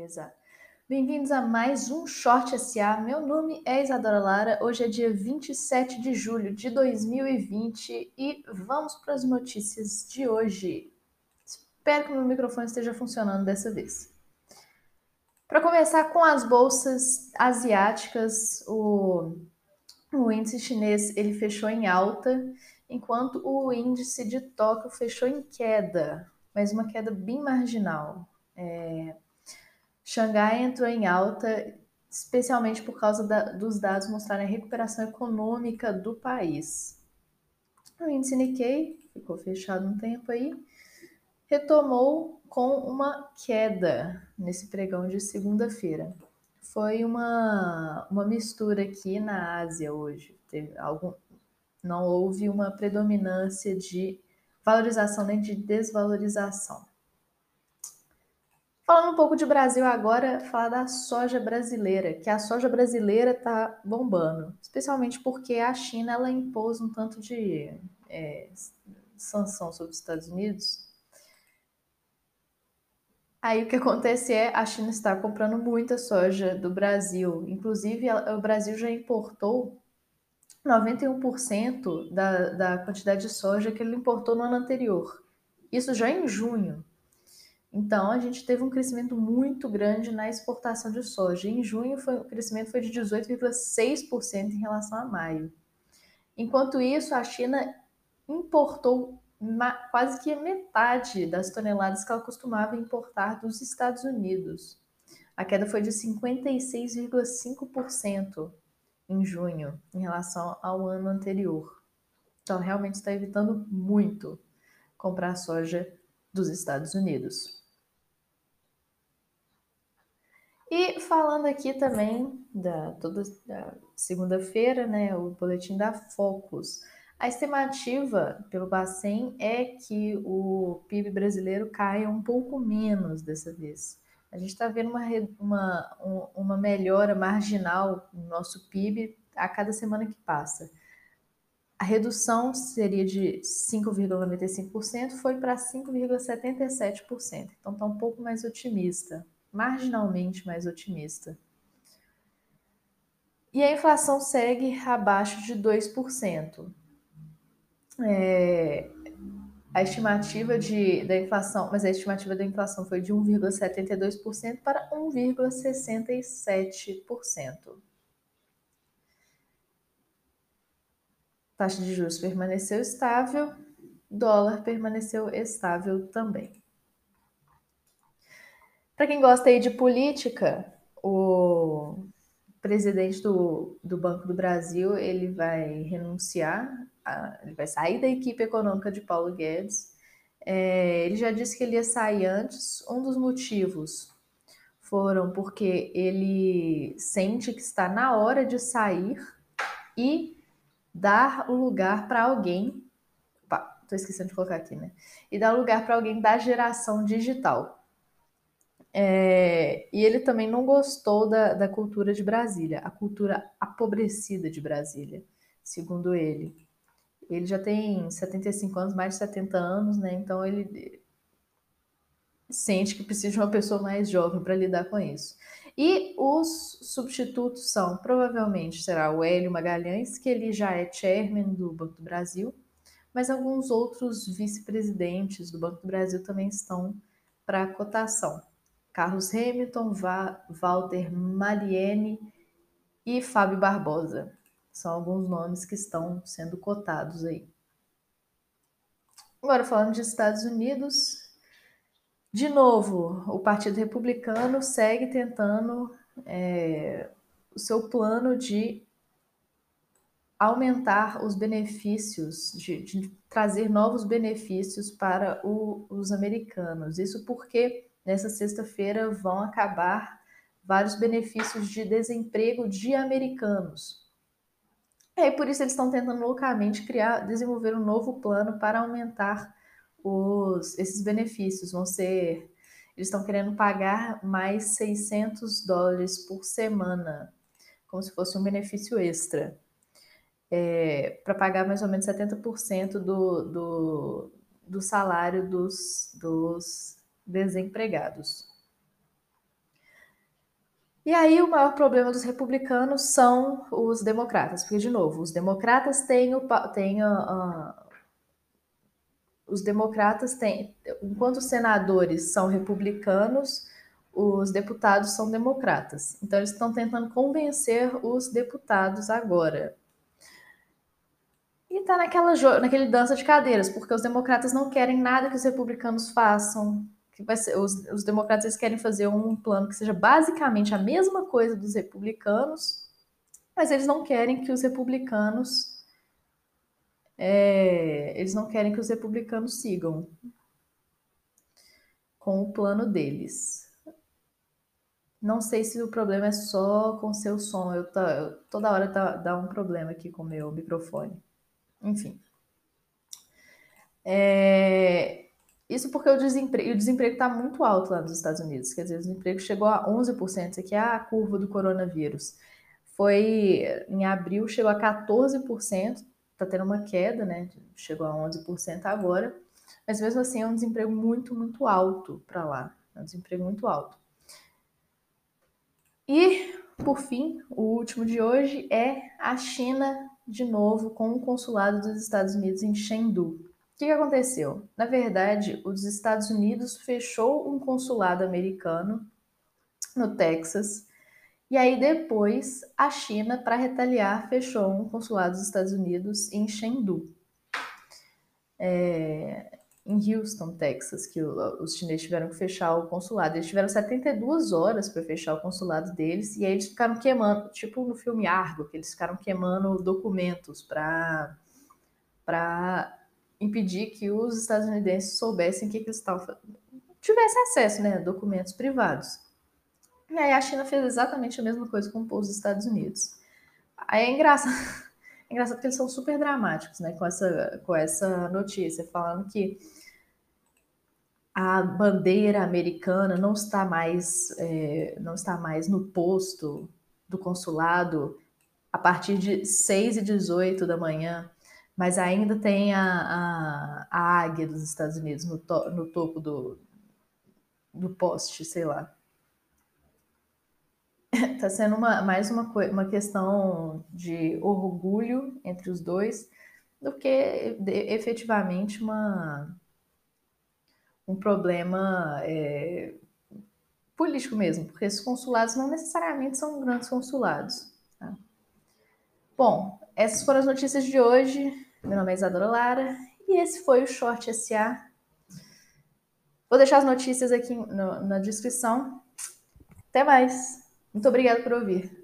Beleza. Bem-vindos a mais um Short SA. Meu nome é Isadora Lara. Hoje é dia 27 de julho de 2020 e vamos para as notícias de hoje. Espero que o meu microfone esteja funcionando dessa vez. Para começar com as bolsas asiáticas, o, o índice chinês ele fechou em alta, enquanto o índice de Tóquio fechou em queda, mas uma queda bem marginal. É, Xangai entrou em alta, especialmente por causa da, dos dados mostrarem a recuperação econômica do país. O índice Nikkei ficou fechado um tempo aí, retomou com uma queda nesse pregão de segunda-feira. Foi uma, uma mistura aqui na Ásia hoje. Teve algum, não houve uma predominância de valorização nem de desvalorização. Falando um pouco de Brasil agora, falar da soja brasileira, que a soja brasileira está bombando, especialmente porque a China ela impôs um tanto de é, sanção sobre os Estados Unidos. Aí o que acontece é a China está comprando muita soja do Brasil, inclusive o Brasil já importou 91% da, da quantidade de soja que ele importou no ano anterior. Isso já em junho. Então, a gente teve um crescimento muito grande na exportação de soja. Em junho, foi, o crescimento foi de 18,6% em relação a maio. Enquanto isso, a China importou quase que metade das toneladas que ela costumava importar dos Estados Unidos. A queda foi de 56,5% em junho, em relação ao ano anterior. Então, realmente está evitando muito comprar soja dos Estados Unidos. E falando aqui também da toda da segunda-feira, né, o boletim da Focus. A estimativa pelo Bacen é que o PIB brasileiro caia um pouco menos dessa vez. A gente está vendo uma, uma, uma melhora marginal no nosso PIB a cada semana que passa. A redução seria de 5,95%, foi para 5,77%. Então está um pouco mais otimista marginalmente mais otimista. E a inflação segue abaixo de 2%. É, a estimativa de, da inflação, mas a estimativa da inflação foi de 1,72% para 1,67%. Taxa de juros permaneceu estável, dólar permaneceu estável também. Para quem gosta aí de política, o presidente do, do Banco do Brasil ele vai renunciar, a, ele vai sair da equipe econômica de Paulo Guedes. É, ele já disse que ele ia sair antes. Um dos motivos foram porque ele sente que está na hora de sair e dar o lugar para alguém. Estou esquecendo de colocar aqui, né? E dar lugar para alguém da geração digital. É, e ele também não gostou da, da cultura de Brasília, a cultura apobrecida de Brasília, segundo ele. Ele já tem 75 anos, mais de 70 anos, né? Então ele sente que precisa de uma pessoa mais jovem para lidar com isso. E os substitutos são, provavelmente, será o Hélio Magalhães, que ele já é chairman do Banco do Brasil, mas alguns outros vice-presidentes do Banco do Brasil também estão para cotação. Carlos Hamilton, Walter Maliene e Fábio Barbosa. São alguns nomes que estão sendo cotados aí. Agora, falando de Estados Unidos, de novo, o Partido Republicano segue tentando é, o seu plano de aumentar os benefícios, de, de trazer novos benefícios para o, os americanos. Isso porque nessa sexta-feira vão acabar vários benefícios de desemprego de americanos. E por isso eles estão tentando loucamente criar, desenvolver um novo plano para aumentar os, esses benefícios. Vão ser, eles estão querendo pagar mais 600 dólares por semana, como se fosse um benefício extra, é, para pagar mais ou menos 70% do, do, do salário dos, dos desempregados. E aí o maior problema dos republicanos são os democratas, porque, de novo, os democratas têm o. Têm, os democratas têm. Enquanto os senadores são republicanos, os deputados são democratas. Então, eles estão tentando convencer os deputados agora. E tá naquela naquele dança de cadeiras, porque os democratas não querem nada que os republicanos façam. Que ser, os, os democratas eles querem fazer um plano que seja basicamente a mesma coisa dos republicanos, mas eles não querem que os republicanos é, eles não querem que os republicanos sigam com o plano deles. Não sei se o problema é só com seu som. Eu, tá, eu toda hora tá, dá um problema aqui com o meu microfone. Enfim. É, isso porque o desemprego, está muito alto lá nos Estados Unidos. Quer dizer, o desemprego chegou a 11%. Isso aqui é a curva do coronavírus. Foi em abril, chegou a 14%. Está tendo uma queda, né? Chegou a 11% agora. Mas mesmo assim é um desemprego muito, muito alto para lá. É um desemprego muito alto. E, por fim, o último de hoje é a China, de novo, com o consulado dos Estados Unidos em Chengdu. Que, que aconteceu? Na verdade, os Estados Unidos fechou um consulado americano no Texas, e aí depois a China, para retaliar, fechou um consulado dos Estados Unidos em Chengdu. É, em Houston, Texas, que os chineses tiveram que fechar o consulado. Eles tiveram 72 horas para fechar o consulado deles e aí eles ficaram queimando, tipo no filme Argo, que eles ficaram queimando documentos para impedir que os estadunidenses soubessem o que, que eles estavam fazendo. Tivesse acesso, né, a documentos privados. E aí a China fez exatamente a mesma coisa com os Estados Unidos. Aí é engraçado, é engraçado porque eles são super dramáticos, né, com essa, com essa notícia, falando que a bandeira americana não está mais é, não está mais no posto do consulado a partir de 6 e 18 da manhã, mas ainda tem a, a, a águia dos Estados Unidos no, to, no topo do, do poste, sei lá. Está sendo uma, mais uma, uma questão de orgulho entre os dois do que efetivamente uma, um problema é, político mesmo, porque esses consulados não necessariamente são grandes consulados. Tá? Bom, essas foram as notícias de hoje. Meu nome é Isadora Lara e esse foi o Short SA. Vou deixar as notícias aqui no, na descrição. Até mais. Muito obrigada por ouvir.